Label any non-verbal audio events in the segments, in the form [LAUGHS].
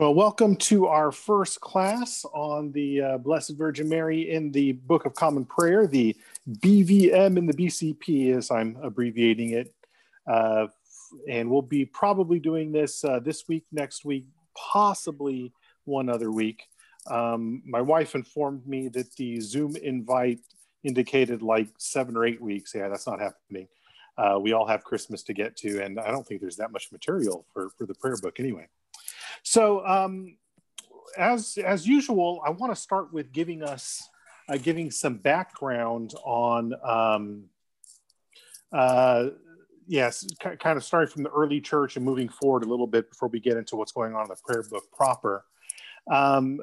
Well, welcome to our first class on the uh, Blessed Virgin Mary in the Book of Common Prayer, the BVM in the BCP, as I'm abbreviating it. Uh, and we'll be probably doing this uh, this week, next week, possibly one other week. Um, my wife informed me that the Zoom invite indicated like seven or eight weeks. Yeah, that's not happening. Uh, we all have Christmas to get to, and I don't think there's that much material for, for the prayer book anyway. So, um, as as usual, I want to start with giving us uh, giving some background on. Um, uh, yes, kind of starting from the early church and moving forward a little bit before we get into what's going on in the prayer book proper. Um,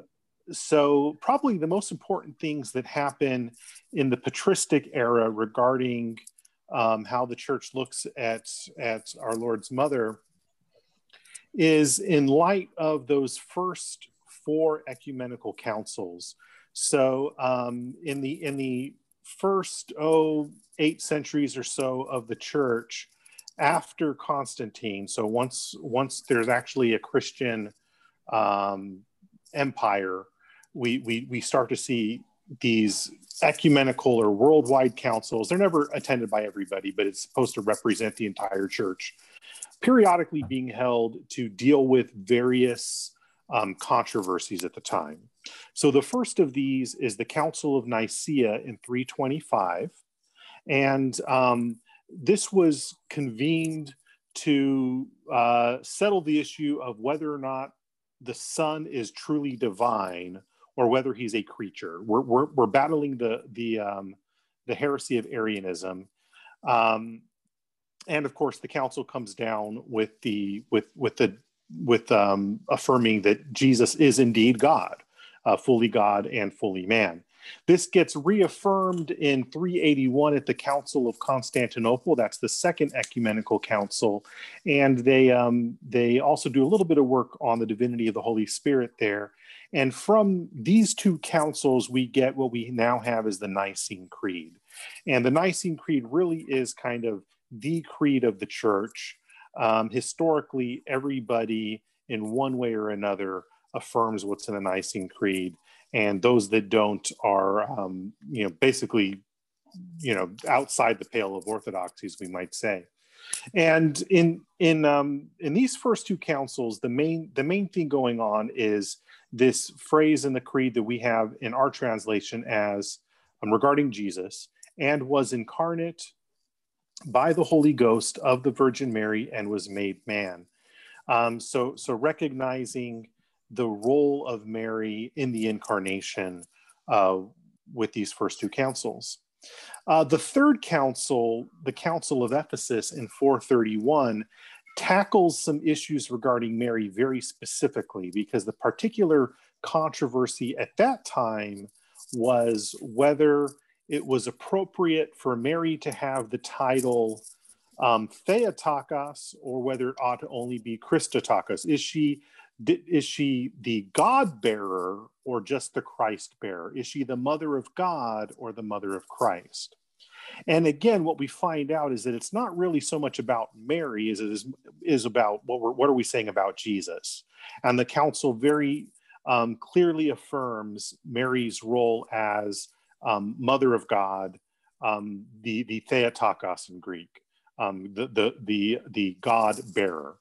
so, probably the most important things that happen in the patristic era regarding um, how the church looks at at our Lord's mother is in light of those first four ecumenical councils. So um, in the in the first oh eight centuries or so of the church, after Constantine, so once once there's actually a Christian um, empire, we, we we start to see these ecumenical or worldwide councils. They're never attended by everybody, but it's supposed to represent the entire church periodically being held to deal with various um, controversies at the time. So the first of these is the Council of Nicaea in 325. And um, this was convened to uh, settle the issue of whether or not the Son is truly divine or whether he's a creature. We're, we're, we're battling the, the, um, the heresy of Arianism. Um, and of course the council comes down with the with with the with um, affirming that jesus is indeed god uh, fully god and fully man. This gets reaffirmed in 381 at the council of constantinople. That's the second ecumenical council. And they um, they also do a little bit of work on the divinity of the holy spirit there. And from these two councils we get what we now have as the nicene creed. And the nicene creed really is kind of the creed of the church. Um, historically, everybody in one way or another affirms what's in the Nicene Creed, and those that don't are, um, you know, basically, you know, outside the pale of orthodoxy, as we might say. And in in um, in these first two councils, the main the main thing going on is this phrase in the creed that we have in our translation as um, regarding Jesus and was incarnate by the Holy Ghost of the Virgin Mary and was made man. Um, so, so recognizing the role of Mary in the incarnation uh, with these first two councils. Uh, the third council, the Council of Ephesus in 431, tackles some issues regarding Mary very specifically because the particular controversy at that time was whether it was appropriate for Mary to have the title um, Theotokos or whether it ought to only be Christotokos. Is she is she the God bearer or just the Christ bearer? Is she the mother of God or the mother of Christ? And again, what we find out is that it's not really so much about Mary as it is, is about what, we're, what are we saying about Jesus. And the council very um, clearly affirms Mary's role as um, Mother of God, um, the the Theotokos in Greek, um, the the the the God bearer.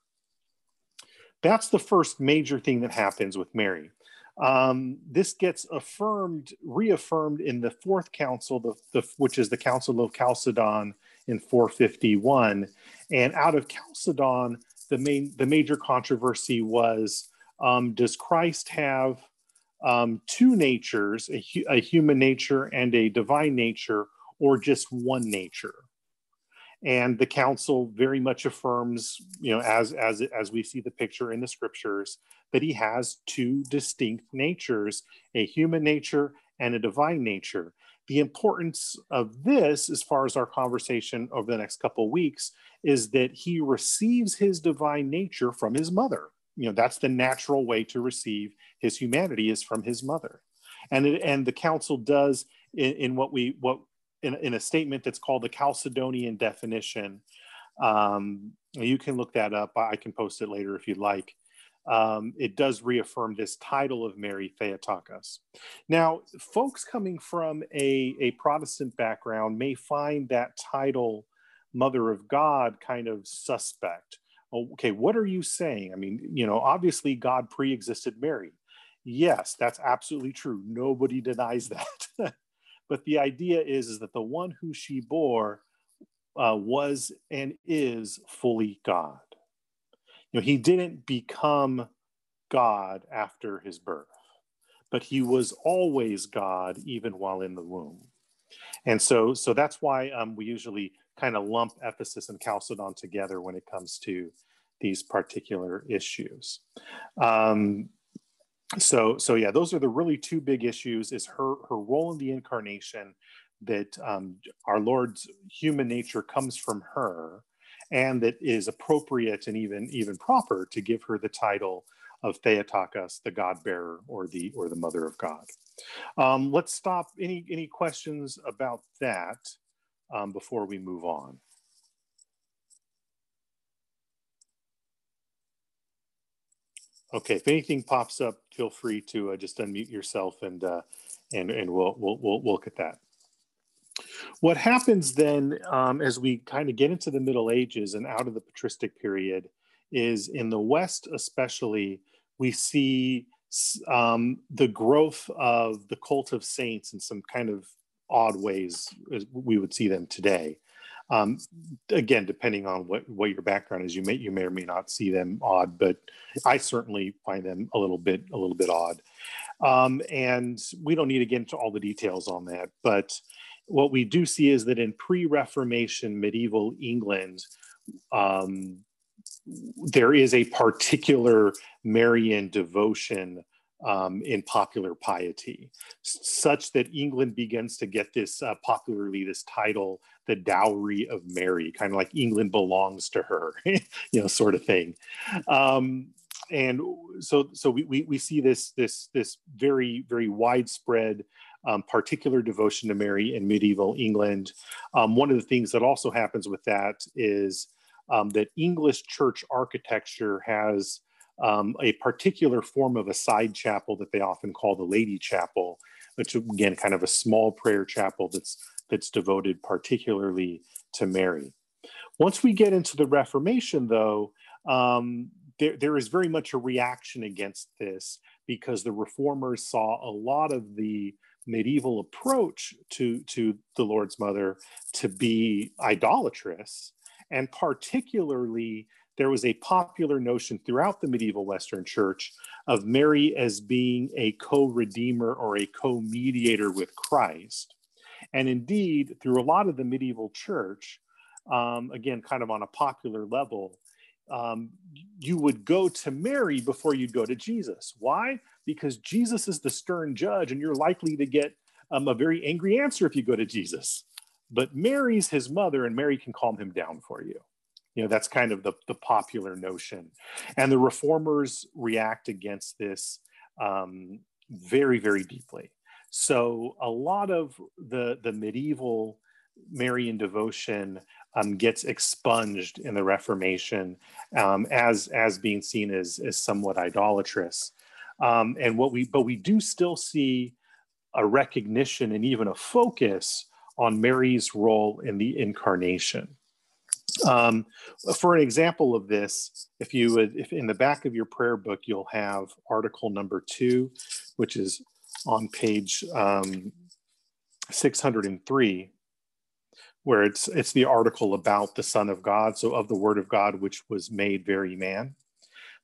That's the first major thing that happens with Mary. Um, this gets affirmed, reaffirmed in the fourth council, the, the, which is the Council of Chalcedon in 451. And out of Chalcedon, the main the major controversy was: um, Does Christ have um, two natures, a, a human nature and a divine nature, or just one nature. And the council very much affirms, you know, as as as we see the picture in the scriptures, that he has two distinct natures, a human nature and a divine nature. The importance of this, as far as our conversation over the next couple weeks, is that he receives his divine nature from his mother you know that's the natural way to receive his humanity is from his mother and it, and the council does in, in what we what in, in, a statement that's called the chalcedonian definition um, you can look that up i can post it later if you'd like um, it does reaffirm this title of Mary Theotokos. Now, folks coming from a, a Protestant background may find that title, Mother of God, kind of suspect. Okay, what are you saying? I mean, you know, obviously God pre existed Mary. Yes, that's absolutely true. Nobody [LAUGHS] denies that. but the idea is, is that the one who she bore uh, was and is fully God. You know, he didn't become God after his birth, but he was always God even while in the womb. And so, so that's why um, we usually kind of lump Ephesus and Chalcedon together when it comes to these particular issues. Um, so, so yeah, those are the really two big issues: is her her role in the incarnation, that um, our Lord's human nature comes from her, and that is appropriate and even even proper to give her the title of Theotokos, the God bearer, or the or the Mother of God. Um, let's stop. Any any questions about that um, before we move on? Okay, if anything pops up, feel free to uh, just unmute yourself and uh, and and we'll, we'll we'll look at that. What happens then, um, as we kind of get into the Middle Ages and out of the patristic period, is in the West, especially, we see um, the growth of the cult of saints and some kind of odd ways we would see them today. Um, again, depending on what, what your background is, you may you may or may not see them odd, but I certainly find them a little bit a little bit odd. Um, and we don't need to get into all the details on that, but what we do see is that in pre-Reformation medieval England, um, there is a particular Marian devotion um, in popular piety, such that England begins to get this uh, popularly this title, the dowry of Mary, kind of like England belongs to her, [LAUGHS] you know, sort of thing. Um, and so, so we, we, we see this this this very very widespread um, particular devotion to Mary in medieval England. Um, one of the things that also happens with that is um, that English church architecture has um, a particular form of a side chapel that they often call the Lady Chapel, which again, kind of a small prayer chapel that's that's devoted particularly to Mary. Once we get into the Reformation, though, um, there, there is very much a reaction against this because the reformers saw a lot of the medieval approach to, to the Lord's Mother to be idolatrous. And particularly, there was a popular notion throughout the medieval Western Church of Mary as being a co redeemer or a co mediator with Christ. And indeed, through a lot of the medieval church, um, again, kind of on a popular level, um, you would go to Mary before you'd go to Jesus. Why? Because Jesus is the stern judge, and you're likely to get um, a very angry answer if you go to Jesus. But Mary's his mother, and Mary can calm him down for you. You know, that's kind of the, the popular notion. And the reformers react against this um, very, very deeply. So a lot of the, the medieval Marian devotion um, gets expunged in the Reformation um, as as being seen as as somewhat idolatrous. Um, and what we but we do still see a recognition and even a focus on Mary's role in the incarnation. Um, for an example of this, if you would, if in the back of your prayer book, you'll have article number two, which is on page um, 603 where it's it's the article about the Son of God, so of the Word of God which was made very man.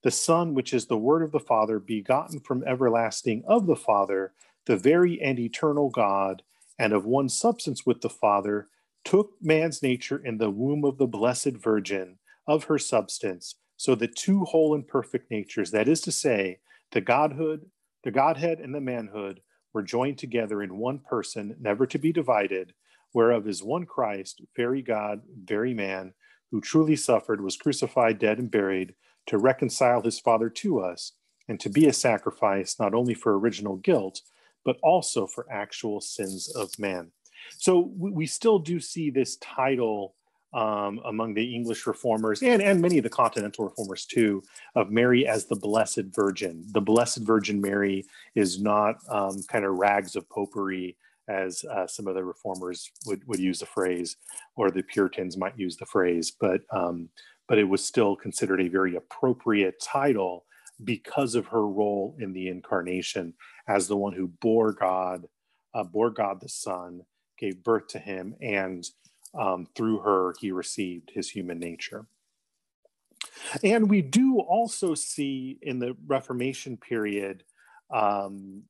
The Son, which is the Word of the Father, begotten from everlasting of the Father, the very and eternal God, and of one substance with the Father, took man's nature in the womb of the Blessed Virgin, of her substance, so the two whole and perfect natures, that is to say, the Godhood, the Godhead, and the manhood, were joined together in one person, never to be divided whereof is one Christ, very God, very man, who truly suffered, was crucified, dead, and buried, to reconcile his Father to us, and to be a sacrifice not only for original guilt, but also for actual sins of man. So we still do see this title um, among the English reformers and, and many of the continental reformers too of Mary as the Blessed Virgin. The Blessed Virgin Mary is not um, kind of rags of popery as uh, some of the reformers would, would use the phrase, or the Puritans might use the phrase, but um, but it was still considered a very appropriate title because of her role in the incarnation as the one who bore God, uh, bore God the Son, gave birth to him, and um, through her he received his human nature. And we do also see in the Reformation period um,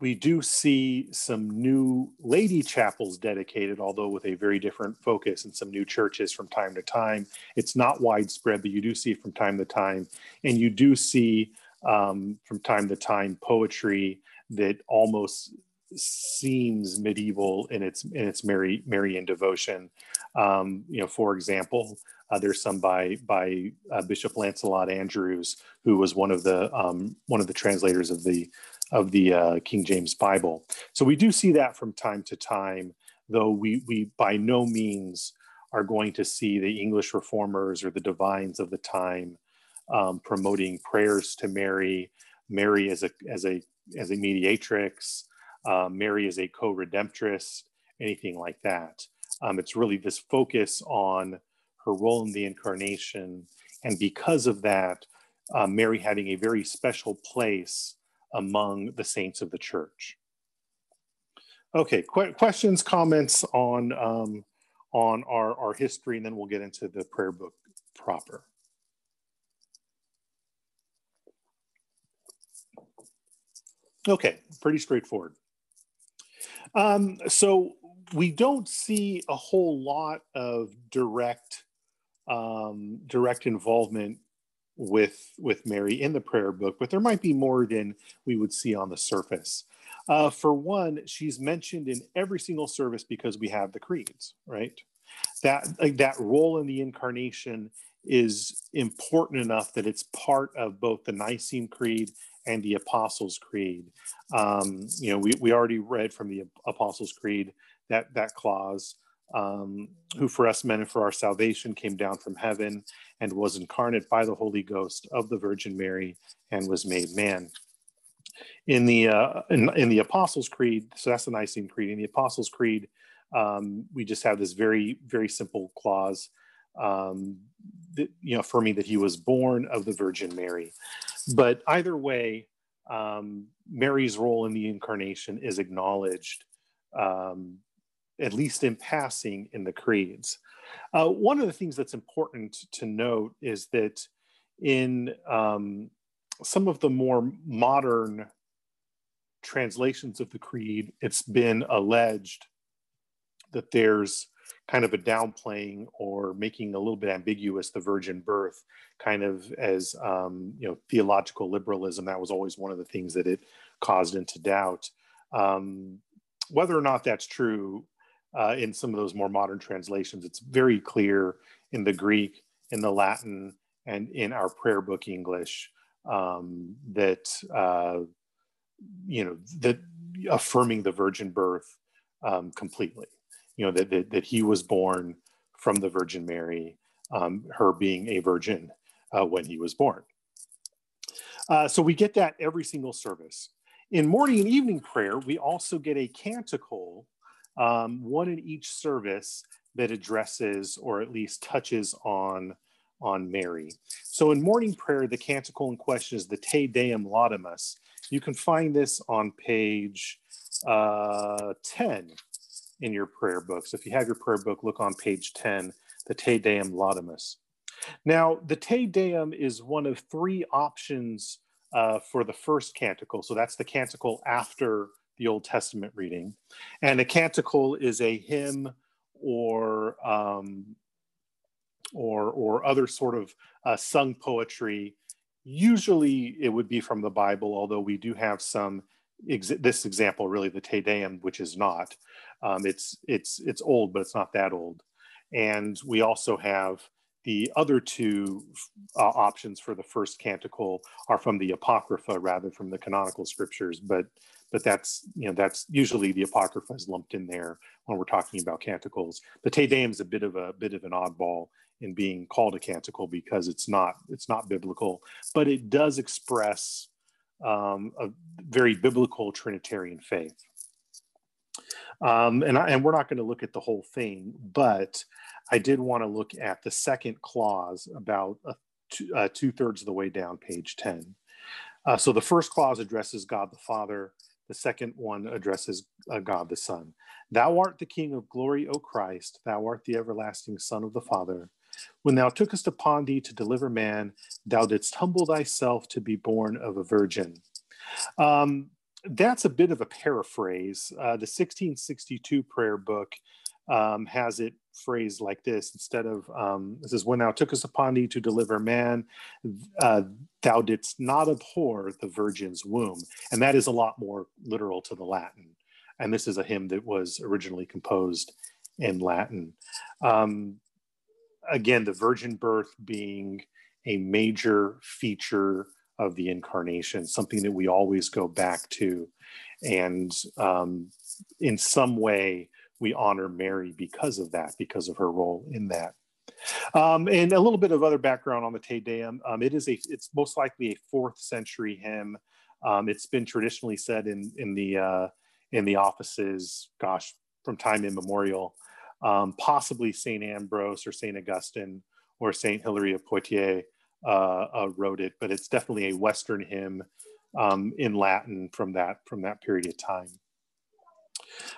we do see some new lady chapels dedicated, although with a very different focus, and some new churches from time to time. It's not widespread, but you do see from time to time. And you do see um, from time to time poetry that almost seems medieval in its in its Mary Marian devotion. Um, you know, for example, uh, there's some by by uh, Bishop Lancelot Andrewes, who was one of the um, one of the translators of the of the uh, King James Bible. So we do see that from time to time, though we, we by no means are going to see the English reformers or the divines of the time um, promoting prayers to Mary, Mary as a, as a, as a mediatrix, uh, Mary is a co-redemptress, anything like that. Um, it's really this focus on her role in the incarnation. And because of that, uh, Mary having a very special place among the saints of the church. Okay, qu questions, comments on um, on our, our history, and then we'll get into the prayer book proper. Okay, pretty straightforward. Um, so we don't see a whole lot of direct um, direct involvement with with Mary in the prayer book, but there might be more than we would see on the surface. Uh, for one, she's mentioned in every single service because we have the creeds, right? That like, that role in the incarnation is important enough that it's part of both the Nicene Creed and the Apostles' Creed. Um, you know, we, we already read from the Apostles' Creed that that clause um, who for us men and for our salvation came down from heaven and was incarnate by the Holy Ghost of the Virgin Mary and was made man. In the uh, in, in, the Apostles' Creed, so that's the Nicene Creed. In the Apostles' Creed, um, we just have this very very simple clause, um, you know, affirming that he was born of the Virgin Mary. But either way, um, Mary's role in the incarnation is acknowledged um, at least in passing, in the creeds. Uh, one of the things that's important to note is that in um, some of the more modern translations of the creed, it's been alleged that there's kind of a downplaying or making a little bit ambiguous the virgin birth, kind of as um, you know theological liberalism. That was always one of the things that it caused into doubt. Um, whether or not that's true uh, in some of those more modern translations. It's very clear in the Greek, in the Latin, and in our prayer book English um, that uh, you know that affirming the virgin birth um, completely. You know that, that, that he was born from the Virgin Mary, um, her being a virgin uh, when he was born. Uh, so we get that every single service. In morning and evening prayer, we also get a canticle um, one in each service that addresses or at least touches on on Mary. So in morning prayer, the canticle in question is the Te Deum Laudamus. You can find this on page uh, 10 in your prayer book. So if you have your prayer book, look on page 10, the Te Deum Laudamus. Now, the Te Deum is one of three options uh, for the first canticle. So that's the canticle after the Old Testament reading. And a canticle is a hymn or um, or or other sort of uh, sung poetry. Usually, it would be from the Bible, although we do have some. Ex- this example, really, the Te Deum, which is not. Um, it's it's it's old, but it's not that old. And we also have the other two uh, options for the first canticle are from the Apocrypha rather from the canonical scriptures, but but that's you know that's usually the apocrypha is lumped in there when we're talking about canticles. The Te Deum is a bit of a bit of an oddball in being called a canticle because it's not it's not biblical, but it does express um, a very biblical Trinitarian faith. Um, and, I, and we're not going to look at the whole thing, but I did want to look at the second clause about two, uh, two thirds of the way down, page 10. Uh, so the first clause addresses God the Father. The second one addresses uh, God the Son. Thou art the King of glory, O Christ. Thou art the everlasting Son of the Father. When thou tookest upon thee to deliver man, thou didst humble thyself to be born of a virgin. Um, that's a bit of a paraphrase. Uh, the 1662 prayer book um, has it phrased like this instead of um, this is when thou tookest upon thee to deliver man uh, thou didst not abhor the virgin's womb and that is a lot more literal to the latin and this is a hymn that was originally composed in latin um, again the virgin birth being a major feature of the incarnation something that we always go back to and um, in some way we honor Mary because of that, because of her role in that. Um, and a little bit of other background on the Te Deum. Um, it is a, it's most likely a fourth century hymn. Um, it's been traditionally said in in the uh, in the offices, gosh, from time immemorial. Um, possibly Saint Ambrose or Saint Augustine or Saint Hilary of Poitiers uh, uh, wrote it, but it's definitely a Western hymn um, in Latin from that from that period of time.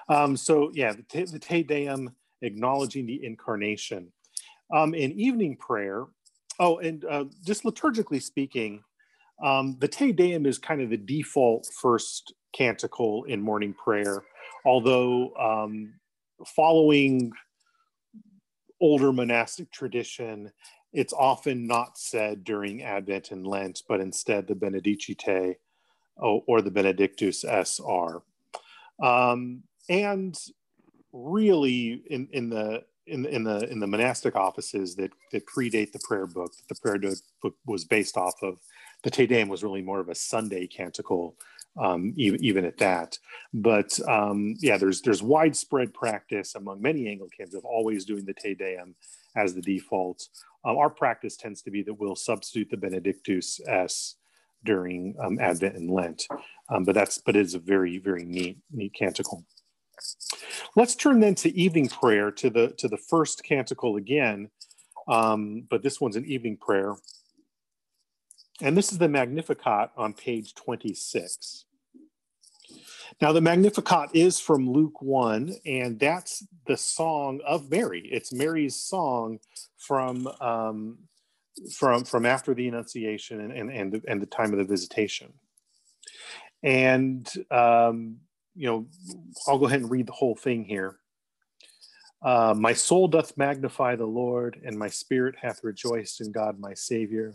Um, so yeah, the, te, the Te Deum acknowledging the incarnation. Um, in evening prayer, oh, and uh, just liturgically speaking, um, the Te Deum is kind of the default first canticle in morning prayer, although um, following older monastic tradition, it's often not said during Advent and Lent, but instead the Benedicite or, or the Benedictus are. Um, and really, in, in the in, in the in the monastic offices that that predate the prayer book, the prayer book was based off of, the Te Deum was really more of a Sunday canticle, um, even, even at that. But um, yeah, there's there's widespread practice among many Anglicans of always doing the Te Deum as the default. Um, our practice tends to be that we'll substitute the Benedictus es during um, Advent and Lent. Um, but that's but it is a very very neat neat canticle. Let's turn then to evening prayer to the to the first canticle again, um, but this one's an evening prayer, and this is the Magnificat on page twenty six. Now, the Magnificat is from Luke 1, and that's the song of Mary. It's Mary's song from um, from from after the Annunciation and and and the, and the time of the visitation. And um, you know, I'll go ahead and read the whole thing here. Uh, my soul doth magnify the Lord, and my spirit hath rejoiced in God my Savior,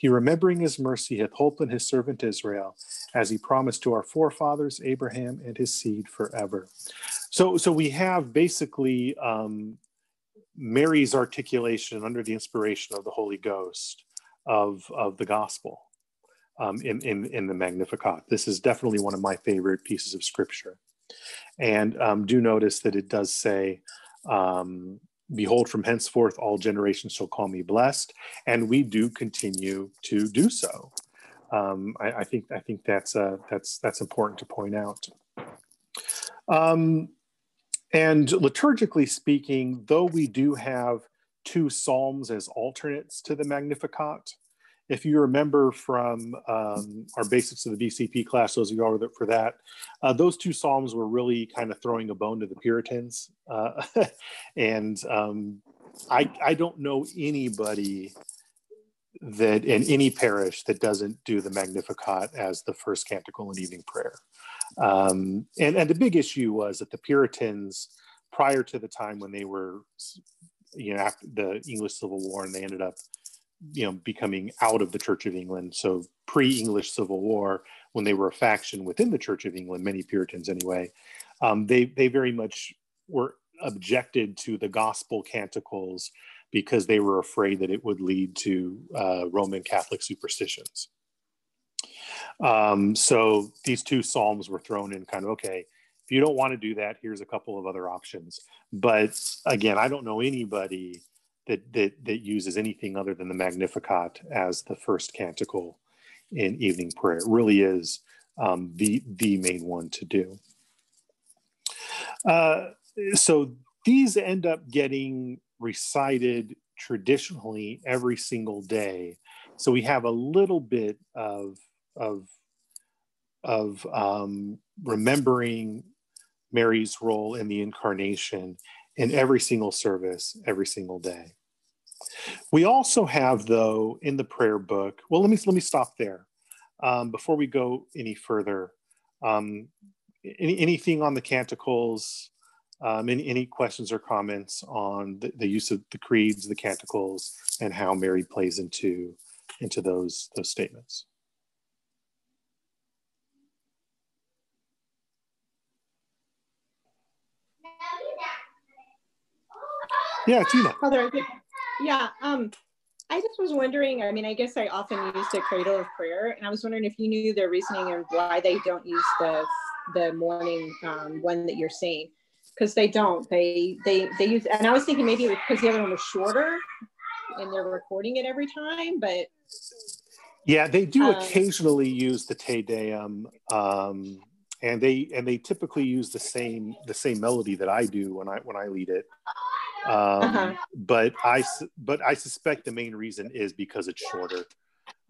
He, remembering his mercy, hath holpen his servant Israel, as he promised to our forefathers, Abraham and his seed forever. So, so we have basically um, Mary's articulation under the inspiration of the Holy Ghost of, of the gospel um, in, in, in the Magnificat. This is definitely one of my favorite pieces of scripture. And um, do notice that it does say, um, Behold, from henceforth all generations shall call me blessed. And we do continue to do so. Um, I, I, think I think that's uh, that's that's important to point out. Um, and liturgically speaking, though we do have two psalms as alternates to the Magnificat, if you remember from um, our basics of the BCP class, those of you are for that, uh, those two psalms were really kind of throwing a bone to the Puritans. Uh, [LAUGHS] and um, I, I don't know anybody that in any parish that doesn't do the Magnificat as the first canticle and evening prayer. Um, and, and the big issue was that the Puritans prior to the time when they were, you know, after the English Civil War, and they ended up, you know, becoming out of the Church of England. So pre-English Civil War, when they were a faction within the Church of England, many Puritans anyway, um, they they very much were objected to the gospel canticles because they were afraid that it would lead to uh, Roman Catholic superstitions. Um, so these two psalms were thrown in kind of okay. If you don't want to do that, here's a couple of other options. But again, I don't know anybody that that that uses anything other than the Magnificat as the first canticle in evening prayer. It really is um, the the main one to do. Uh, so these end up getting recited traditionally every single day. So we have a little bit of of of um, remembering Mary's role in the incarnation in every single service, every single day. We also have, though, in the prayer book. Well, let me let me stop there um, before we go any further. Um, any, anything on the canticles? Um, any, any questions or comments on the, the, use of the creeds, the canticles, and how Mary plays into into those those statements? Yeah, Tina. Father, yeah. Um, I just was wondering. I mean, I guess I often use the cradle of prayer, and I was wondering if you knew their reasoning and why they don't use the the morning um, one that you're saying, because they don't. They they they use, and I was thinking maybe because the other one was shorter, and they're recording it every time, but. Yeah, they do um, occasionally use the Te Deum, um, and they and they typically use the same the same melody that I do when I when I lead it. Um, uh-huh. But I but I suspect the main reason is because it's shorter.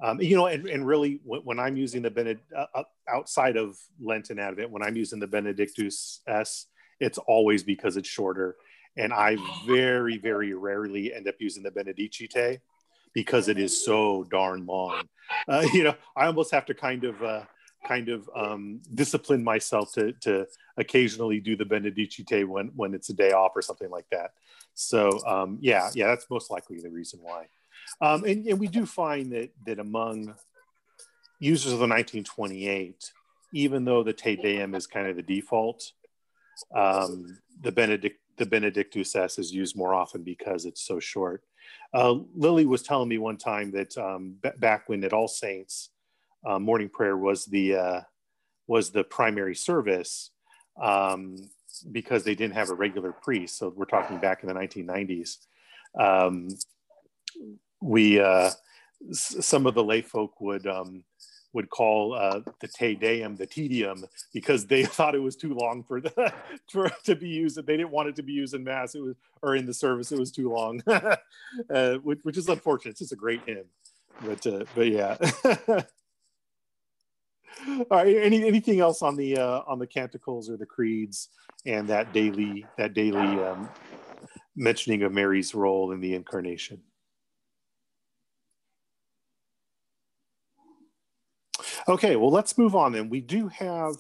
Um, you know, and, and really, when, when I'm using the Bened uh, uh, outside of Lent and Advent, when I'm using the Benedictus es, it's always because it's shorter. And I very, very rarely end up using the Benedicite because it is so darn long. Uh, [LAUGHS] you know, I almost have to kind of uh, kind of um, discipline myself to to occasionally do the Benedicite when when it's a day off or something like that. So um, yeah, yeah, that's most likely the reason why. Um, and, and we do find that that among users of the 1928, even though the Te Deum is kind of the default, um, the Benedict the Benedictus es is used more often because it's so short. Uh, Lily was telling me one time that um, b- back when at All Saints, uh, morning prayer was the uh, was the primary service um, because they didn't have a regular priest. So we're talking back in the 1990s. Um, we uh, some of the lay folk would um, would call uh, the Te Deum the Tedium because they [LAUGHS] thought it was too long for the [LAUGHS] for to be used. They didn't want it to be used in mass. It was or in the service. It was too long, [LAUGHS] uh, which, which, is unfortunate. It's just a great hymn, but uh, but yeah. All right. Any anything else on the uh, on the canticles or the creeds and that daily that daily um, mentioning of Mary's role in the incarnation? Okay. Well, let's move on then. We do have.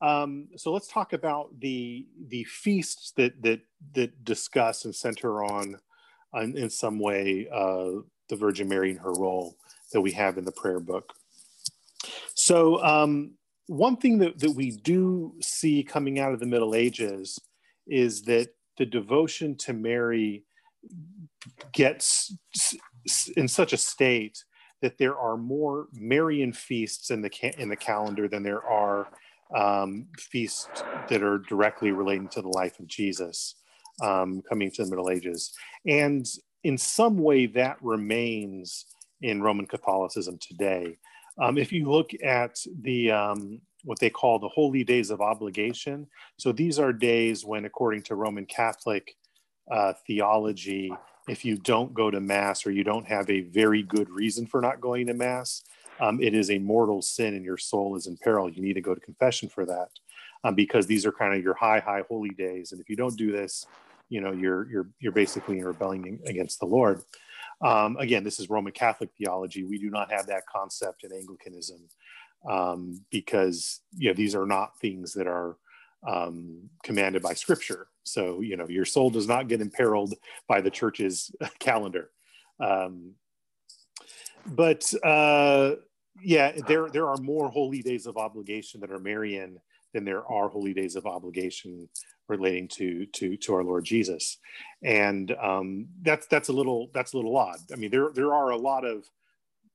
Um, so let's talk about the the feasts that that that discuss and center on, on in some way uh, the Virgin Mary and her role that we have in the prayer book. So, um, one thing that, that we do see coming out of the Middle Ages is that the devotion to Mary gets in such a state that there are more Marian feasts in the ca- in the calendar than there are um, feasts that are directly relating to the life of Jesus um, coming to the Middle Ages, and in some way that remains in Roman Catholicism today. Um, if you look at the um, what they call the holy days of obligation, so these are days when, according to Roman Catholic uh, theology, if you don't go to mass or you don't have a very good reason for not going to mass, um, it is a mortal sin and your soul is in peril. You need to go to confession for that um, because these are kind of your high, high holy days. And if you don't do this, you know you're you're you're basically in rebellion against the Lord. Um, again, this is Roman Catholic theology. We do not have that concept in Anglicanism um, because you know these are not things that are um, commanded by Scripture. So you know your soul does not get imperiled by the church's [LAUGHS] calendar. Um, but uh, yeah, there there are more holy days of obligation that are Marian than there are holy days of obligation relating to to to our Lord Jesus, and um, that's that's a little that's a little odd. I mean, there there are a lot of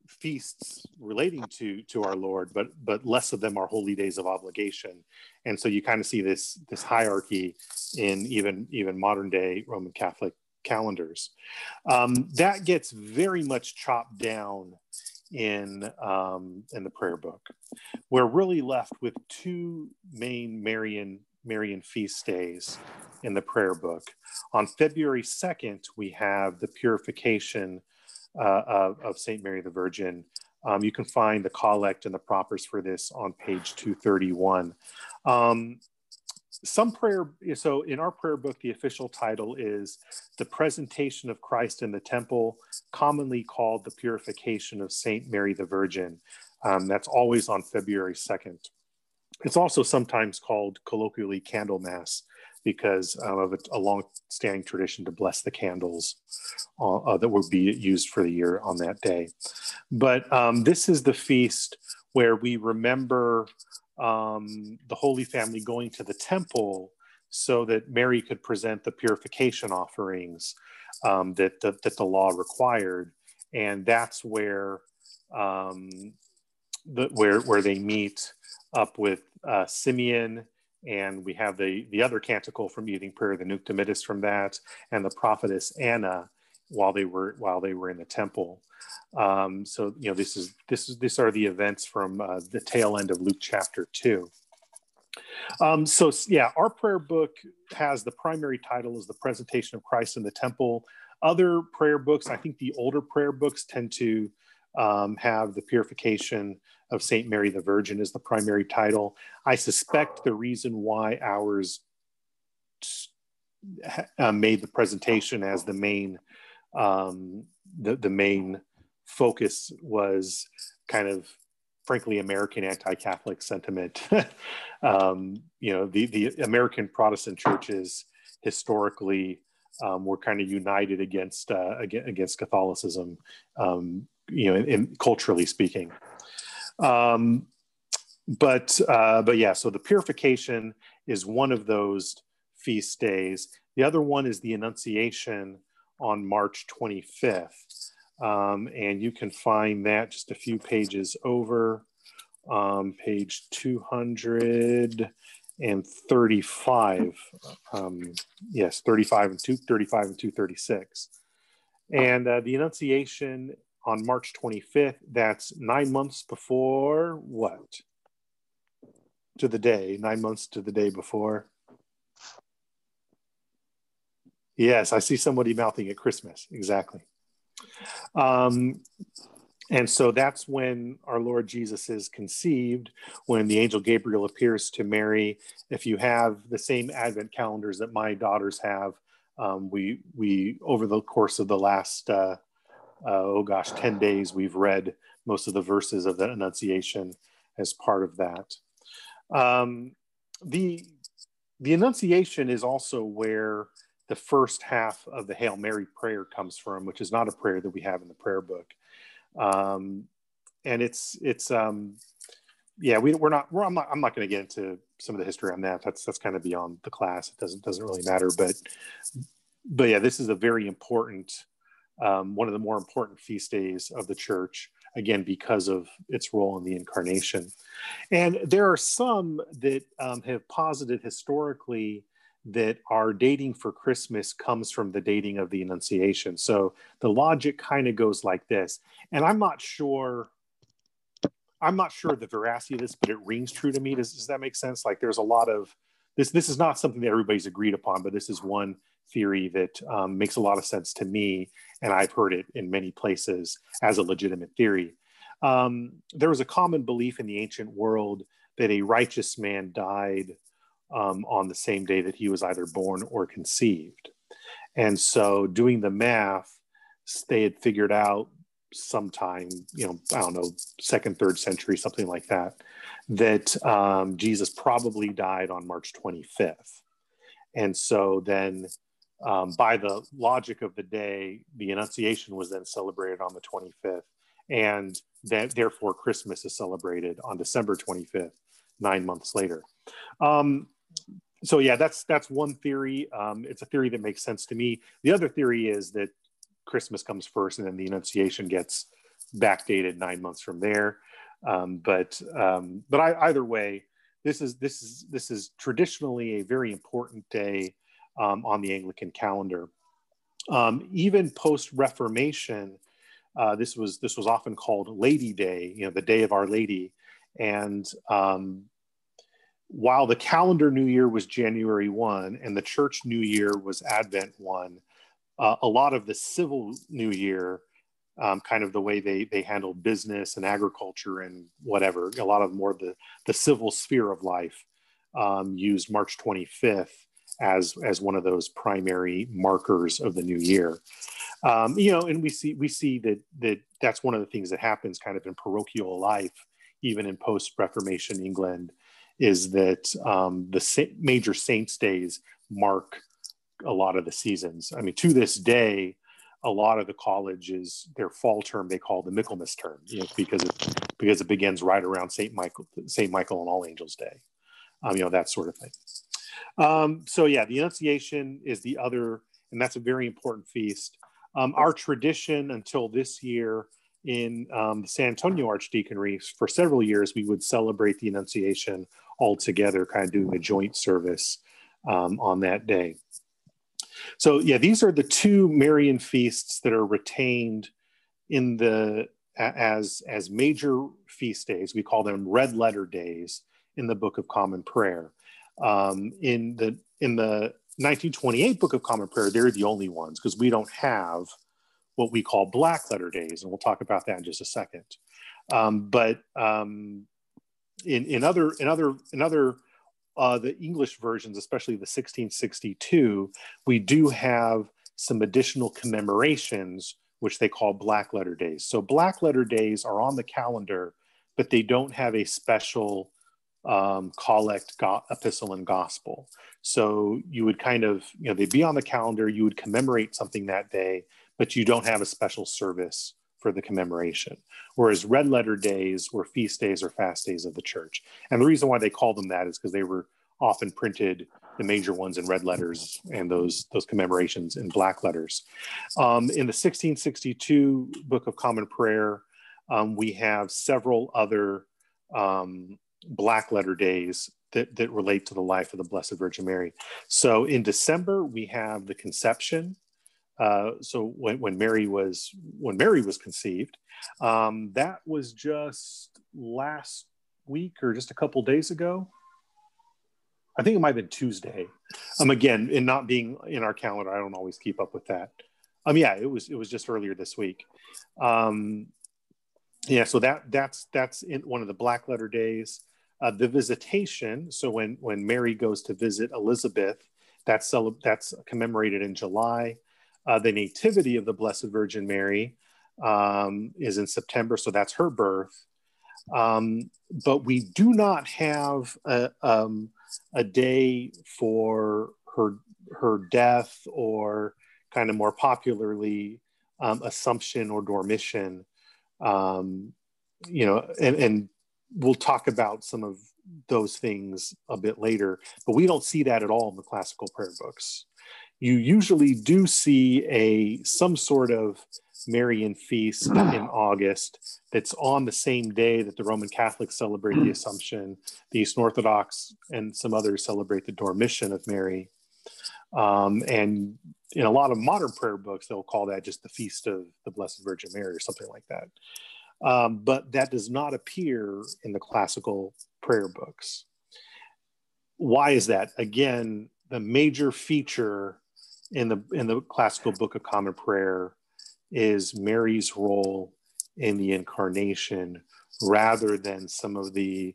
feasts relating to to our Lord, but but less of them are holy days of obligation, and so you kind of see this this hierarchy in even even modern day Roman Catholic calendars. Um, that gets very much chopped down in um, in the prayer book. We're really left with two main Marian Marian feast days in the prayer book. On February 2nd, we have the purification uh, of, of St. Mary the Virgin. Um, you can find the collect and the propers for this on page 231. Um, some prayer, so in our prayer book, the official title is The Presentation of Christ in the Temple, commonly called The Purification of St. Mary the Virgin. Um, that's always on February 2nd. It's also sometimes called colloquially Candlemas because um, of a, a long-standing tradition to bless the candles uh, uh, that would be used for the year on that day. But um, this is the feast where we remember um, the Holy Family going to the temple so that Mary could present the purification offerings um, that, that, that the law required, and that's where um, the, where where they meet up with uh, Simeon, and we have the the other canticle from Evening Prayer, the Nunc from that, and the prophetess Anna while they were while they were in the temple. Um, so you know this is this is these are the events from uh, the tail end of Luke chapter two. Um, so yeah, our prayer book has the primary title is the presentation of Christ in the temple. Other prayer books, I think the older prayer books tend to um, have the purification of Saint Mary the Virgin is the primary title. I suspect the reason why ours uh, made the presentation as the main um, the, the main focus was kind of frankly American anti-Catholic sentiment. [LAUGHS] um, you know, the the American Protestant churches historically um, were kind of united against uh, against Catholicism. Um, you know, in, in, culturally speaking. Um, but uh, but yeah, so the purification is one of those feast days. The other one is the Annunciation on March 25th. Um, and you can find that just a few pages over, um, page 235. Um, yes, 35 and 235 and 236. And uh, the Annunciation on March 25th, that's nine months before what? To the day, nine months to the day before. Yes, I see somebody mouthing at Christmas. Exactly. Um, and so that's when our Lord Jesus is conceived, when the angel Gabriel appears to Mary. If you have the same Advent calendars that my daughters have, um, we we over the course of the last uh, oh gosh ten days we've read most of the verses of the Annunciation as part of that. Um, the the Annunciation is also where the first half of the Hail Mary prayer comes from, which is not a prayer that we have in the prayer book. Um, and it's, it's, um, yeah, we, we're not, we're, I'm not, I'm not going to get into some of the history on that. That's, that's kind of beyond the class. It doesn't, doesn't really matter, but, but yeah, this is a very important, um, one of the more important feast days of the church again because of its role in the incarnation and there are some that um, have posited historically that our dating for Christmas comes from the dating of the Annunciation. So the logic kind of goes like this. And I'm not sure. I'm not sure the veracity of this, but it rings true to me. Does, does that make sense? Like there's a lot of this. This is not something that everybody's agreed upon, but this is one theory that um, makes a lot of sense to me, and I've heard it in many places as a legitimate theory. Um, there was a common belief in the ancient world that a righteous man died um, on the same day that he was either born or conceived. And so, doing the math, they had figured out sometime, you know, I don't know, second, third century, something like that, that um, Jesus probably died on March 25th. And so then, um, by the logic of the day, the Annunciation was then celebrated on the 25th. And that, therefore, Christmas is celebrated on December 25th, nine months later. Um, so yeah, that's that's one theory. Um, it's a theory that makes sense to me. The other theory is that Christmas comes first, and then the Annunciation gets backdated nine months from there. Um, but um, but I, either way, this is this is this is traditionally a very important day um, on the Anglican calendar. Um, even post Reformation, uh, this was this was often called Lady Day, you know, the Day of Our Lady, and um, while the calendar New Year was January one and the Church New Year was Advent one, uh, a lot of the civil New Year um, kind of the way they they handled business and agriculture and whatever. A lot of more the the civil sphere of life um, used March 25th as as one of those primary markers of the new year. Um, you know, and we see we see that that that's one of the things that happens kind of in parochial life, even in post Reformation England, is that um, the major saints' days mark a lot of the seasons. I mean, to this day, a lot of the colleges their fall term they call the Michaelmas term, you know, because it because it begins right around Saint Michael Saint Michael and All Angels Day, um, you know that sort of thing. Um, so yeah, the Annunciation is the other, and that's a very important feast. Um, our tradition until this year in um, the San Antonio Archdeaconry for several years we would celebrate the Annunciation all together, kind of doing a joint service um, on that day. So yeah, these are the two Marian feasts that are retained in the as as major feast days. We call them red letter days in the Book of Common Prayer. Um, in the in the 1928 Book of Common Prayer, they're the only ones because we don't have what we call black letter days, and we'll talk about that in just a second. Um, but um, in in other in other in other uh, the English versions, especially the 1662, we do have some additional commemorations, which they call black letter days. So black letter days are on the calendar, but they don't have a special um, collect go- epistle and gospel. So you would kind of, you know, they'd be on the calendar, you would commemorate something that day, but you don't have a special service for the commemoration. Whereas red letter days were feast days or fast days of the church. And the reason why they called them that is because they were often printed the major ones in red letters and those those commemorations in black letters. Um, in the 1662 Book of Common Prayer, um, we have several other um, black letter days that, that relate to the life of the Blessed Virgin Mary. So in December, we have the conception, uh, so when, when Mary was when Mary was conceived, um, that was just last week or just a couple days ago. I think it might have been Tuesday. Um, again, in not being in our calendar, I don't always keep up with that. Um, yeah, it was it was just earlier this week. Um, yeah, so that that's that's in one of the black letter days. Uh, the visitation. So when when Mary goes to visit Elizabeth, that's that's commemorated in July. Uh, the nativity of the Blessed Virgin Mary um, is in September, so that's her birth. Um, but we do not have a, um, a day for her her death or kind of more popularly um, Assumption or Dormition. Um, you know, and, and we'll talk about some of those things a bit later, but we don't see that at all in the classical prayer books you usually do see a some sort of Marian feast [CLEARS THROAT] in August that's on the same day that the Roman Catholics celebrate the [CLEARS THROAT] Assumption, the Eastern Orthodox and some others celebrate the Dormition of Mary. Um, and in a lot of modern prayer books, they'll call that just the Feast of the Blessed Virgin Mary or something like that. Um, but that does not appear in the classical prayer books. Why is that? Again, the major feature in the in the classical book of common prayer is mary's role in the incarnation rather than some of the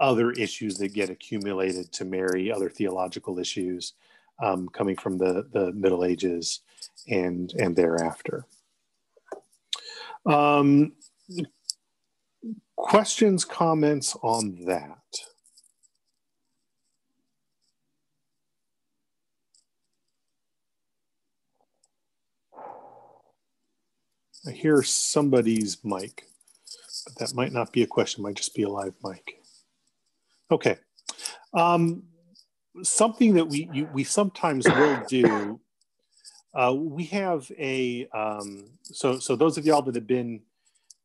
other issues that get accumulated to mary other theological issues um, coming from the the middle ages and and thereafter um, questions, comments on that? I hear somebody's mic, but that might not be a question, might just be a live mic. Okay. Um, something that we you, we sometimes will do. Uh, we have a um, so so those of y'all that have been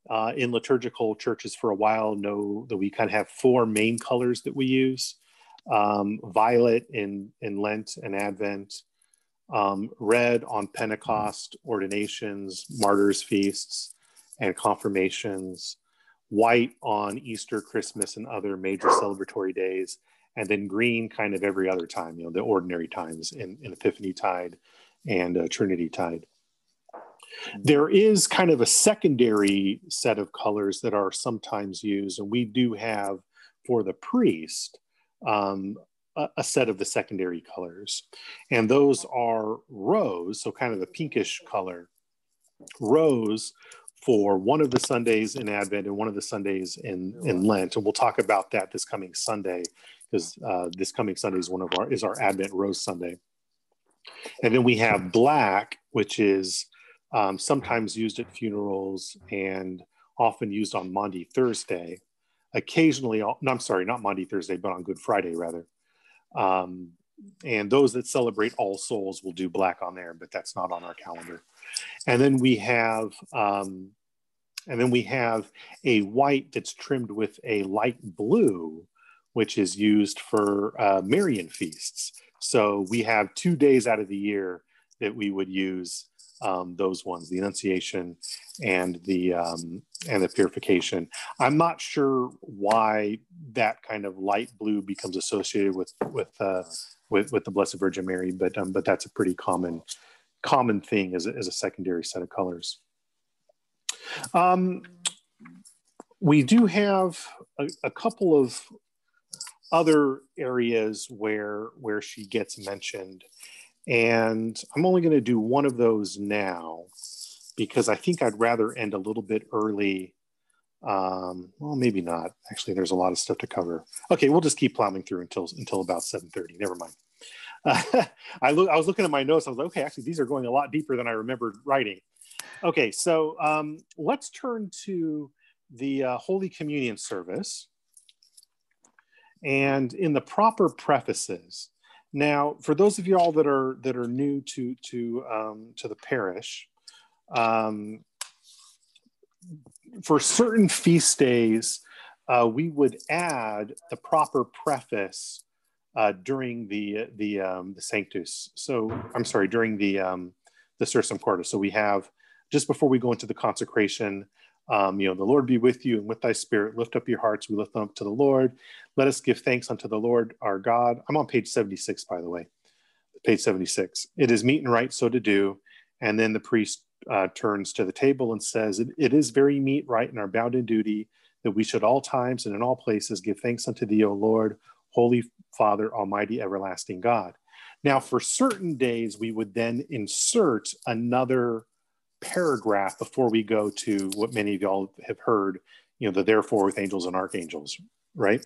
uh, in liturgical churches for a while know that we kind of have four main colors that we use: um, violet in in Lent and Advent, um, red on Pentecost, ordinations, martyrs feasts, and confirmations, white on Easter, Christmas, and other major celebratory days, and then green kind of every other time, you know, the ordinary times in, in Epiphany Tide and uh, Trinity Tide. There is kind of a secondary set of colors that are sometimes used, and we do have for the priest um, a, a, set of the secondary colors. And those are rose, so kind of a pinkish color, rose for one of the Sundays in Advent and one of the Sundays in, in Lent. And we'll talk about that this coming Sunday because uh, this coming Sunday is one of our is our Advent Rose Sunday. And then we have black, which is um, sometimes used at funerals and often used on Maundy Thursday. Occasionally, no, I'm sorry, not Maundy Thursday, but on Good Friday rather. Um, and those that celebrate All Souls will do black on there, but that's not on our calendar. And then we have, um, and then we have a white that's trimmed with a light blue, which is used for uh, Marian feasts. So we have two days out of the year that we would use um, those ones, the Annunciation and the um, and the Purification. I'm not sure why that kind of light blue becomes associated with with uh, with, with the Blessed Virgin Mary, but um, but that's a pretty common common thing as a, as a secondary set of colors. Um, we do have a, a couple of other areas where where she gets mentioned and I'm only going to do one of those now because I think I'd rather end a little bit early. Um, well, maybe not. Actually, there's a lot of stuff to cover. Okay, we'll just keep plowing through until until about 7:30. Never mind. Uh, [LAUGHS] I look. I was looking at my notes. I was like, okay, actually, these are going a lot deeper than I remembered writing. Okay, so um, let's turn to the uh, Holy Communion service. And in the proper prefaces, now, for those of y'all that are that are new to to um, to the parish, um, for certain feast days, uh, we would add the proper preface uh, during the the um, the Sanctus. So I'm sorry, during the um, the Sursum Corda. So we have just before we go into the consecration, um, you know, the Lord be with you and with thy spirit. Lift up your hearts. We lift them up to the Lord. Let us give thanks unto the Lord our God. I'm on page 76, by the way. Page 76. It is meet and right so to do. And then the priest uh, turns to the table and says, it, it is very meet, right, and our bounden duty that we should all times and in all places give thanks unto thee, O Lord, Holy Father, Almighty, everlasting God. Now, for certain days, we would then insert another paragraph before we go to what many of y'all have heard, you know, the therefore with angels and archangels, right?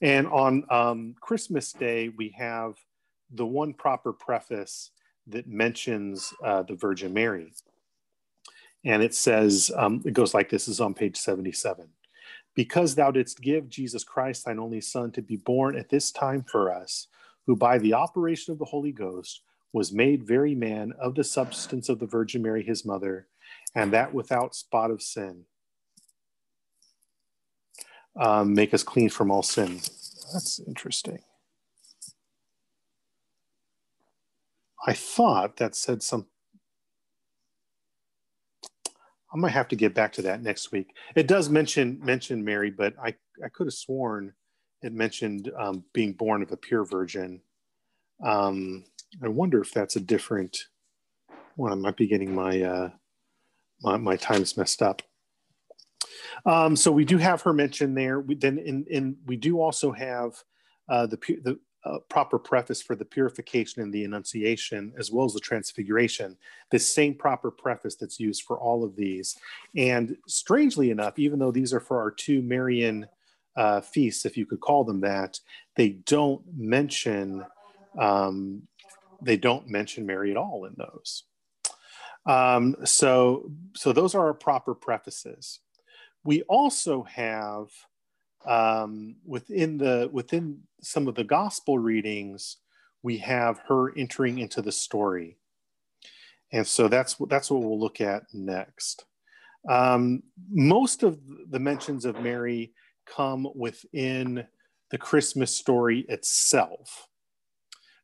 And on um, Christmas Day, we have the one proper preface that mentions uh, the Virgin Mary. And it says, um, it goes like this, this is on page 77. Because thou didst give Jesus Christ, thine only Son, to be born at this time for us, who by the operation of the Holy Ghost was made very man of the substance of the Virgin Mary, his mother, and that without spot of sin. Um, make us clean from all sin. That's interesting. I thought that said some. I might have to get back to that next week. It does mention mention Mary, but I I could have sworn it mentioned um, being born of a pure virgin. Um, I wonder if that's a different one. I might be getting my uh, my, my times messed up. Um, so we do have her mentioned there. We, then in, in we do also have uh, the, the uh, proper preface for the purification and the Annunciation, as well as the Transfiguration, the same proper preface that's used for all of these. And strangely enough, even though these are for our two Marian uh, feasts, if you could call them that, they don't mention um, they don't mention Mary at all in those. Um, so, so those are our proper prefaces. We also have um, within the within some of the gospel readings, we have her entering into the story, and so that's that's what we'll look at next. Um, most of the mentions of Mary come within the Christmas story itself.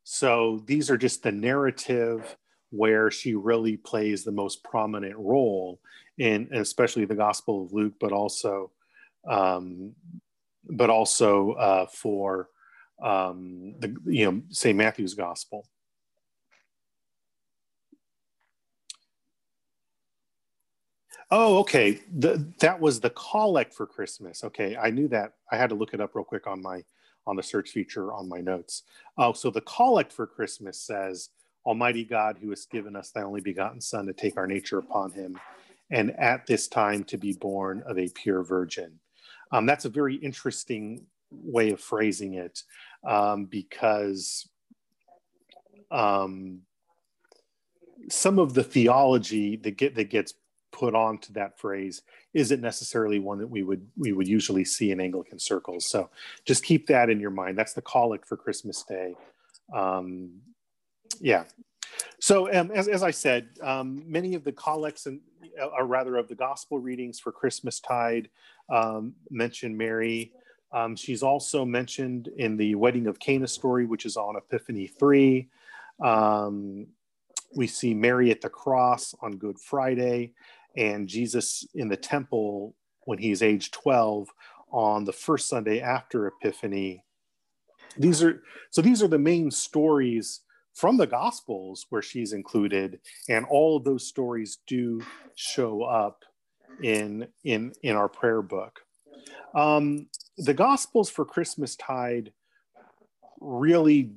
So these are just the narrative where she really plays the most prominent role in, especially the Gospel of Luke, but also, um, but also uh, for um, the you know say Matthew's Gospel. Oh, okay. The, that was the collect for Christmas. Okay, I knew that. I had to look it up real quick on my on the search feature on my notes. Oh, so the collect for Christmas says, "Almighty God, who has given us Thy only begotten Son to take our nature upon Him, and at this time to be born of a pure virgin." Um, that's a very interesting way of phrasing it um, because um, some of the theology that get that gets put onto that phrase isn't necessarily one that we would we would usually see in Anglican circles. So just keep that in your mind. That's the collect for Christmas Day. Um, yeah. So um, as, as I said, um, many of the collects and or rather of the gospel readings for Christmas Tide um, mention Mary. Um, she's also mentioned in the Wedding of Cana story, which is on Epiphany 3. Um, we see Mary at the cross on Good Friday and Jesus in the temple when he's age 12 on the first Sunday after Epiphany. These are so these are the main stories from the Gospels where she's included, and all of those stories do show up in in in our prayer book. Um, the Gospels for Christmas Tide really,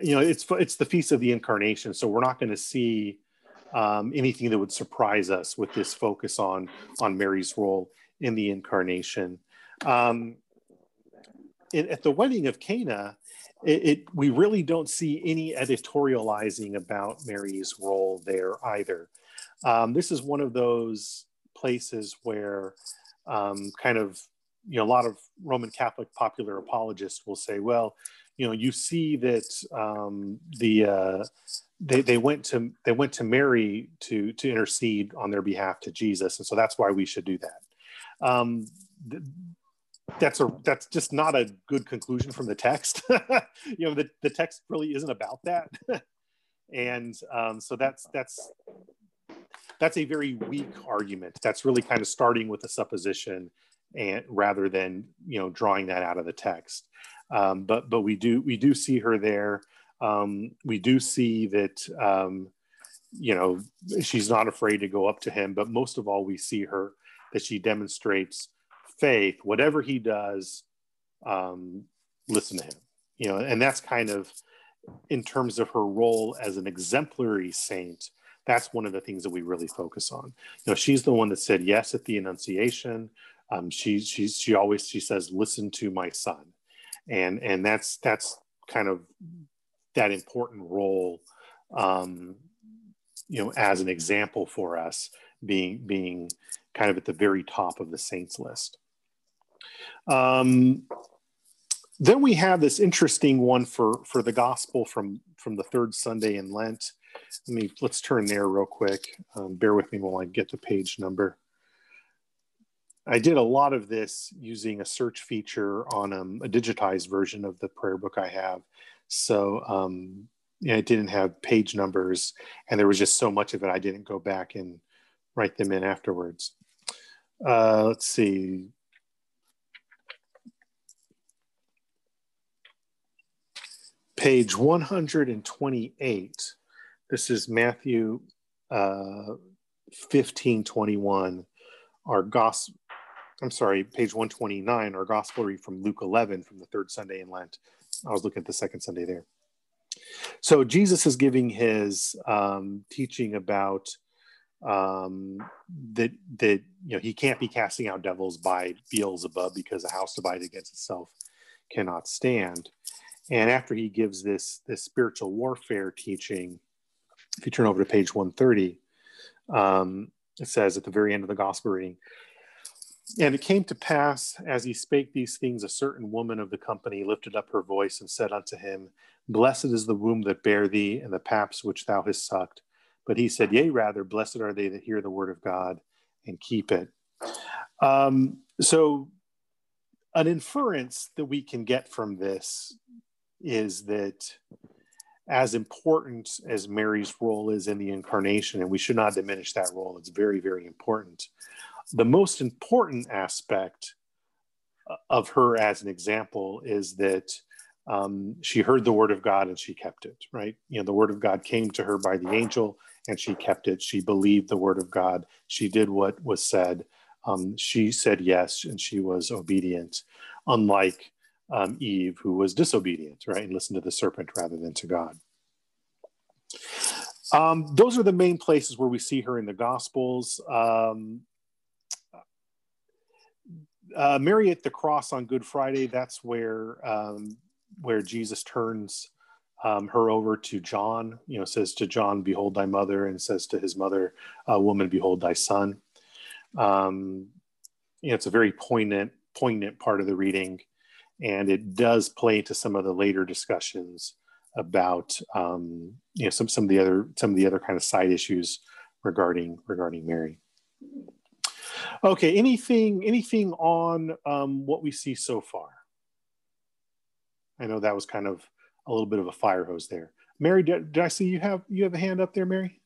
you know, it's it's the feast of the Incarnation, so we're not going to see um, anything that would surprise us with this focus on on Mary's role in the incarnation. Um, at the wedding of Cana, it, it, we really don't see any editorializing about Mary's role there either. Um, this is one of those places where um, kind of you know a lot of Roman Catholic popular apologists will say, well, you know, you see that um, the uh, they, they went to they went to Mary to to intercede on their behalf to Jesus, and so that's why we should do that. Um, th- that's a that's just not a good conclusion from the text. [LAUGHS] you know, the, the text really isn't about that, [LAUGHS] and um, so that's that's that's a very weak argument. That's really kind of starting with a supposition, and rather than you know drawing that out of the text. Um, but but we do we do see her there um, we do see that um, you know she's not afraid to go up to him but most of all we see her that she demonstrates faith. Whatever he does um, listen to him you know and that's kind of in terms of her role as an exemplary saint that's one of the things that we really focus on. You know she's the one that said yes at the annunciation. Um, she she's she always she says listen to my son. And and that's that's kind of that important role um, you know as an example for us being being kind of at the very top of the saints list. Um, then we have this interesting one for for the gospel from from the third sunday in lent. Let me let's turn there real quick. Um, bear with me while i get the page number. I did a lot of this using a search feature on um, a digitized version of the prayer book i have so um, yeah, it didn't have page numbers, and there was just so much of it. I didn't go back and write them in afterwards. Uh, let's see. Page 128. This is Matthew uh, 15 21, our gospel I'm sorry, page 129, our gospel read from Luke 11 from the third Sunday in Lent. I was looking at the second Sunday there. So Jesus is giving his um, teaching about um, that that you know he can't be casting out devils by Beelzebub because a house divided against itself cannot stand. And after he gives this this spiritual warfare teaching, if you turn over to page 130, um, it says at the very end of the gospel reading, and it came to pass as he spake these things, a certain woman of the company lifted up her voice and said unto him, Blessed is the womb that bare thee, and the paps which thou hast sucked. But he said, Yea, rather, blessed are they that hear the word of God and keep it. Um, so, an inference that we can get from this is that as important as Mary's role is in the incarnation, and we should not diminish that role, it's very, very important. The most important aspect of her as an example is that um, she heard the word of God and she kept it, right? You know, the word of God came to her by the angel and she kept it. She believed the word of God. She did what was said. Um, she said yes and she was obedient, unlike um, Eve, who was disobedient, right? And listened to the serpent rather than to God. Um, those are the main places where we see her in the Gospels. Uh, Mary at the cross on Good Friday, that's where um, where Jesus turns um, her over to John, you know, says to John, Behold thy mother, and says to his mother, uh, Woman, behold thy son. Um, you know, it's a very poignant, poignant part of the reading, and it does play into some of the later discussions about, um, you know, some some of the other some of the other kind of side issues regarding regarding Mary. Okay, anything anything on um, what we see so far? I know that was kind of a little bit of a fire hose there. Mary, did, did I see you have you have a hand up there, Mary?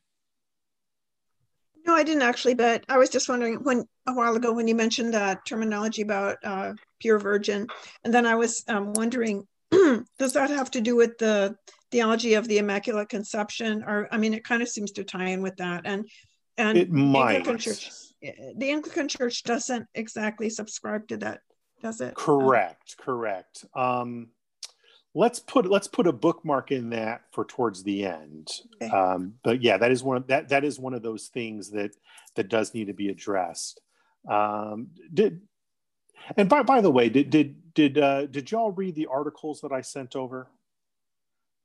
No, I didn't actually, but I was just wondering when a while ago when you mentioned that terminology about uh, pure virgin, and then I was um, wondering, [CLEARS THROAT] does that have to do with the theology of the Immaculate Conception? Or I mean, it kind of seems to tie in with that, and and it might. Anglican Church, the Anglican Church doesn't exactly subscribe to that, does it? Correct, um, correct. Um, let's put let's put a bookmark in that for towards the end okay. um, but yeah that is one of, that that is one of those things that that does need to be addressed um, did and by by the way did did did uh, did y'all read the articles that i sent over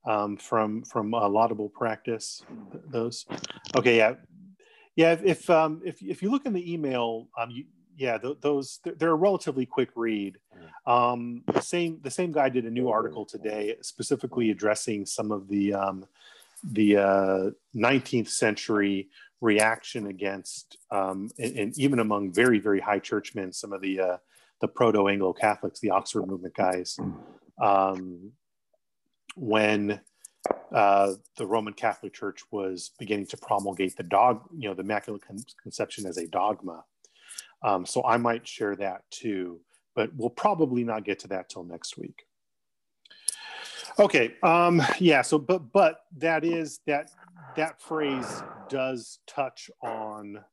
um, from from uh, laudable practice those okay yeah yeah if if, um, if if you look in the email um, you, yeah, th- those they're a relatively quick read. Mm. Um, the same the same guy did a new article today, specifically addressing some of the um, the uh, 19th century reaction against, um, and, and, even among very very high churchmen, some of the uh, the proto Anglo Catholics, the Oxford movement guys, um, when uh, the Roman Catholic Church was beginning to promulgate the dog, you know, the Immaculate Conception as a dogma. Um, so I might share that too, but we'll probably not get to that till next week. Okay, um, yeah. So, but but that is that that phrase does touch on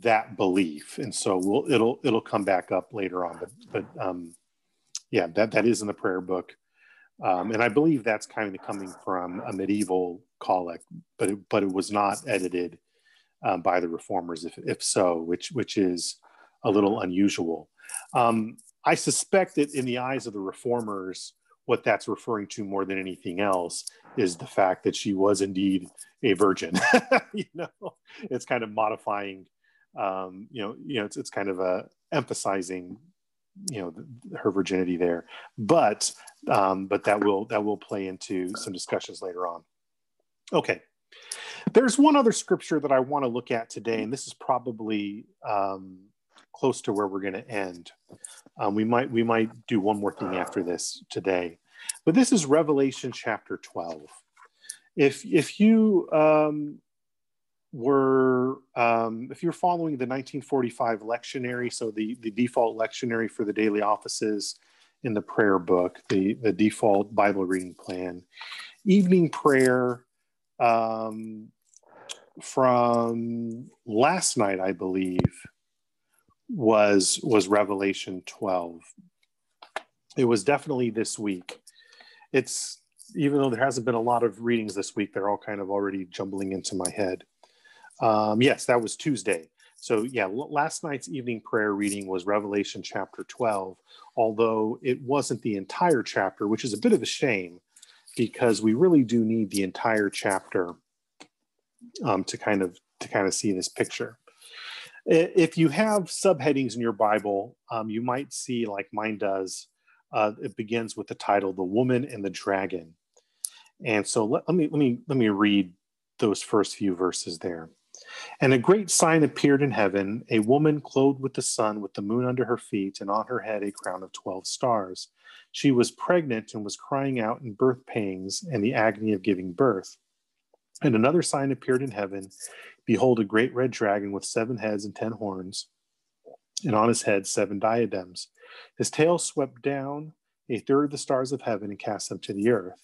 that belief, and so we'll it'll it'll come back up later on. But but um, yeah, that that is in the prayer book, um, and I believe that's kind of coming from a medieval collect, but it, but it was not edited um, by the reformers, if if so, which which is a little unusual. Um, I suspect that in the eyes of the reformers, what that's referring to more than anything else is the fact that she was indeed a virgin. [LAUGHS] you know, it's kind of modifying. Um, you know, you know, it's it's kind of a uh, emphasizing, you know, the, her virginity there. But um, but that will that will play into some discussions later on. Okay. There's one other scripture that I want to look at today, and this is probably um, close to where we're going to end. Um, we might we might do one more thing after this today, but this is Revelation chapter twelve. If if you um, were um, if you're following the 1945 lectionary, so the the default lectionary for the daily offices in the prayer book, the the default Bible reading plan, evening prayer um, from last night, I believe was was Revelation 12. It was definitely this week. It's even though there hasn't been a lot of readings this week, they're all kind of already jumbling into my head. Um, yes, that was Tuesday. So, yeah, last night's evening prayer reading was Revelation chapter 12, although it wasn't the entire chapter, which is a bit of a shame because we really do need the entire chapter um, to kind of to kind of see this picture. If you have subheadings in your Bible, um, you might see, like mine does, uh, it begins with the title "The Woman and the Dragon," and so let, let me let me let me read those first few verses there. And a great sign appeared in heaven a woman clothed with the sun, with the moon under her feet, and on her head a crown of 12 stars. She was pregnant and was crying out in birth pangs and the agony of giving birth. And another sign appeared in heaven Behold, a great red dragon with seven heads and ten horns, and on his head seven diadems. His tail swept down a third of the stars of heaven and cast them to the earth.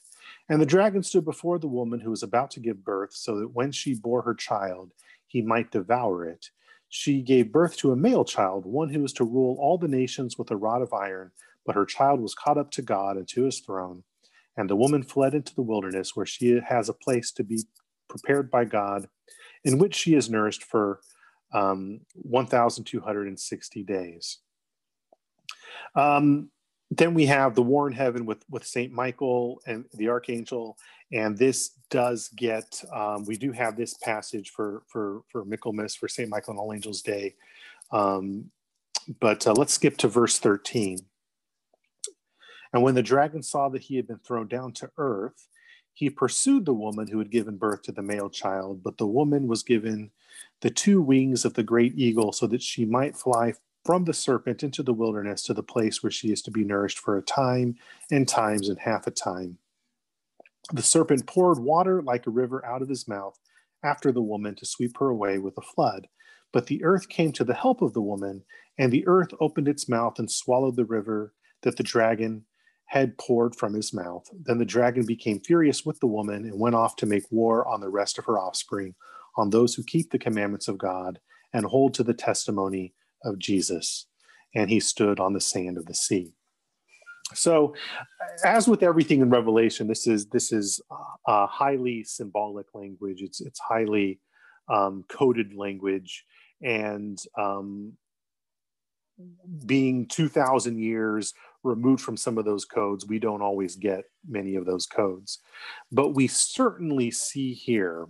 And the dragon stood before the woman who was about to give birth, so that when she bore her child, he might devour it. She gave birth to a male child, one who was to rule all the nations with a rod of iron, but her child was caught up to God and to his throne. And the woman fled into the wilderness, where she has a place to be prepared by God, in which she is nourished for um, 1,260 days. Um, then we have the war in heaven with with Saint Michael and the archangel, and this does get um, we do have this passage for for for Michaelmas for Saint Michael and All Angels Day, um, but uh, let's skip to verse thirteen. And when the dragon saw that he had been thrown down to earth, he pursued the woman who had given birth to the male child, but the woman was given the two wings of the great eagle so that she might fly from the serpent into the wilderness to the place where she is to be nourished for a time and times and half a time. The serpent poured water like a river out of his mouth after the woman to sweep her away with a flood. But the earth came to the help of the woman, and the earth opened its mouth and swallowed the river that the dragon had poured from his mouth. Then the dragon became furious with the woman and went off to make war on the rest of her offspring, on those who keep the commandments of God and hold to the testimony of Jesus, and he stood on the sand of the sea. So, as with everything in Revelation, this is this is a highly symbolic language. It's it's highly um, coded language, and um, being two thousand years removed from some of those codes, we don't always get many of those codes. But we certainly see here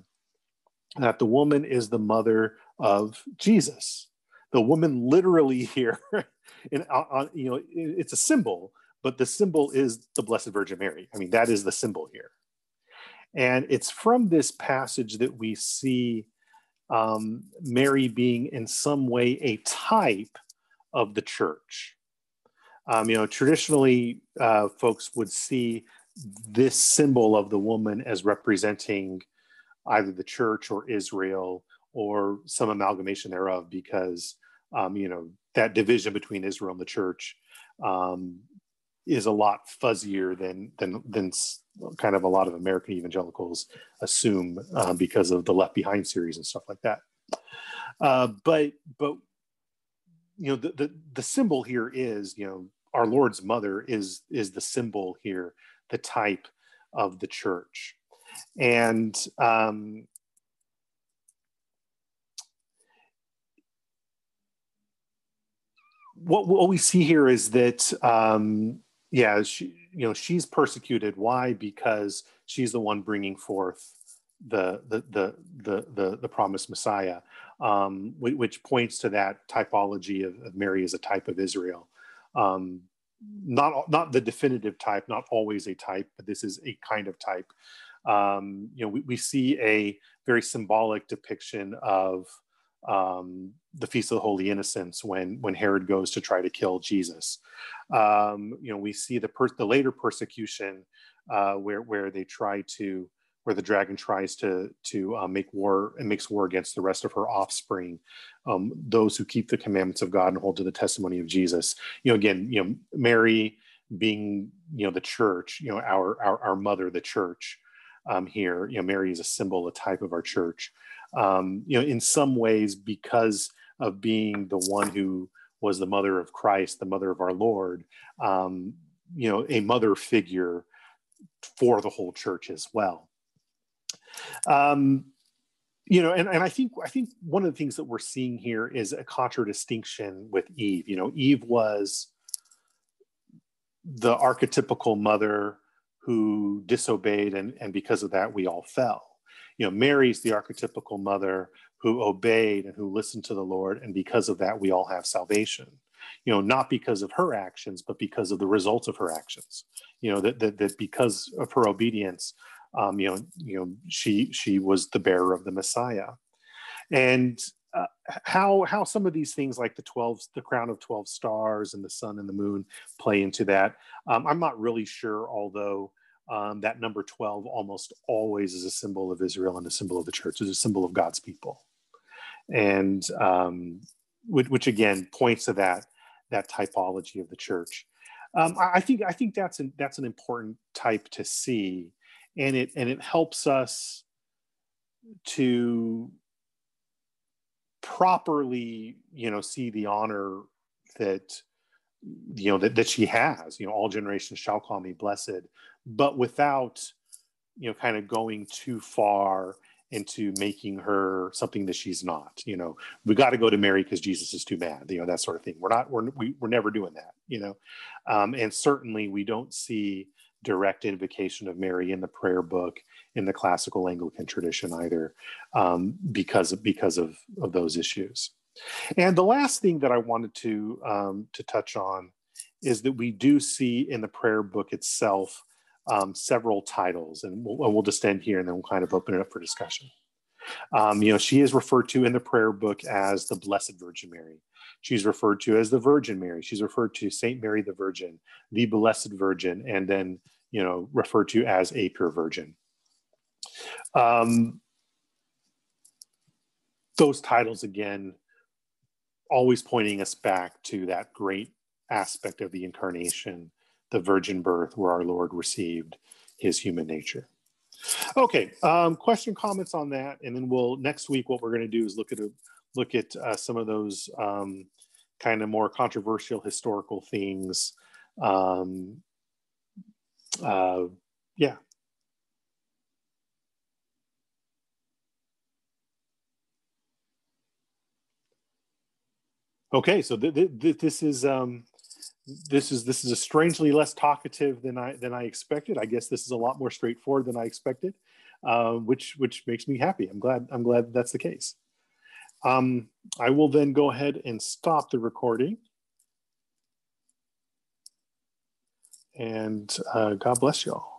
that the woman is the mother of Jesus the woman literally here. [LAUGHS] And on, you know it's a symbol but the symbol is the blessed virgin mary. I mean that is the symbol here. And it's from this passage that we see um, mary being in some way a type of the church. Um, you know traditionally uh, folks would see this symbol of the woman as representing either the church or israel or some amalgamation thereof because um, you know that division between Israel and the church um, is a lot fuzzier than than than kind of a lot of American evangelicals assume uh, because of the Left Behind series and stuff like that. Uh, but but you know the, the the symbol here is you know our Lord's mother is is the symbol here, the type of the church, and um, what, what we see here is that um, yeah she, you know she's persecuted. Why? Because she's the one bringing forth the the the the the, the promised messiah um, which points to that typology of, of, mary as a type of israel. Um, not not the definitive type not always a type but this is a kind of type. Um, you know we, we see a very symbolic depiction of um, the Feast of the Holy Innocents when when Herod goes to try to kill Jesus. Um, you know, we see the per- the later persecution uh, where where they try to where the dragon tries to to uh, make war and makes war against the rest of her offspring, um, those who keep the commandments of God and hold to the testimony of Jesus. You know, again, you know, Mary being you know the church, you know, our our, our mother, the church. Um, here, you know, Mary is a symbol, a type of our church um, you know, in some ways because of being the one who was the mother of Christ, the mother of our Lord, um, you know, a mother figure for the whole church as well. Um, you know, and, and I think I think one of the things that we're seeing here is a contradistinction with Eve. You know, Eve was the archetypical mother who disobeyed, and, and because of that, we all fell. You know, Mary's the archetypical mother who obeyed and who listened to the Lord, and because of that, we all have salvation. You know, not because of her actions, but because of the results of her actions. You know, that that, that because of her obedience, um, you know, you know, she she was the bearer of the Messiah, and uh, how how some of these things like the 12 the crown of 12 stars and the sun and the moon play into that um, i'm not really sure although um, that number 12 almost always is a symbol of israel and a symbol of the church is a symbol of god's people. And um, which, which, again points to that that typology of the church. Um, I, I think i think that's an that's an important type to see. And it and it helps us to properly you know see the honor that you know that, that she has. You know all generations shall call me blessed but without you know kind of going too far into making her something that she's not you know? We got to go to mary because jesus is too bad you know that sort of thing. We're not we're, we, we're never doing that you know? Um, and certainly we don't see direct invocation of Mary in the prayer book in the classical Anglican tradition either, um, because of, because of, of those issues. And the last thing that I wanted to um, to touch on is that we do see in the prayer book itself um, several titles, and we'll, we'll, just end here and then we'll kind of open it up for discussion. Um, you know, she is referred to in the prayer book as the Blessed Virgin Mary. She's referred to as the Virgin Mary. She's referred to Saint Mary the Virgin, the Blessed Virgin, and then you know, referred to as a pure virgin. Um, those titles, again, always pointing us back to that great aspect of the incarnation, the virgin birth, where our Lord received his human nature. Okay, um, question, comments on that, and then we'll next week. What we're going to do is look at a, look at uh, some of those um, kind of more controversial historical things um, uh, yeah. Okay, so th th this is um, this is this is a strangely less talkative than I than I expected. I guess this is a lot more straightforward than I expected, uh, which which makes me happy. I'm glad I'm glad that's the case. Um, I will then go ahead and stop the recording. And uh, God bless you all.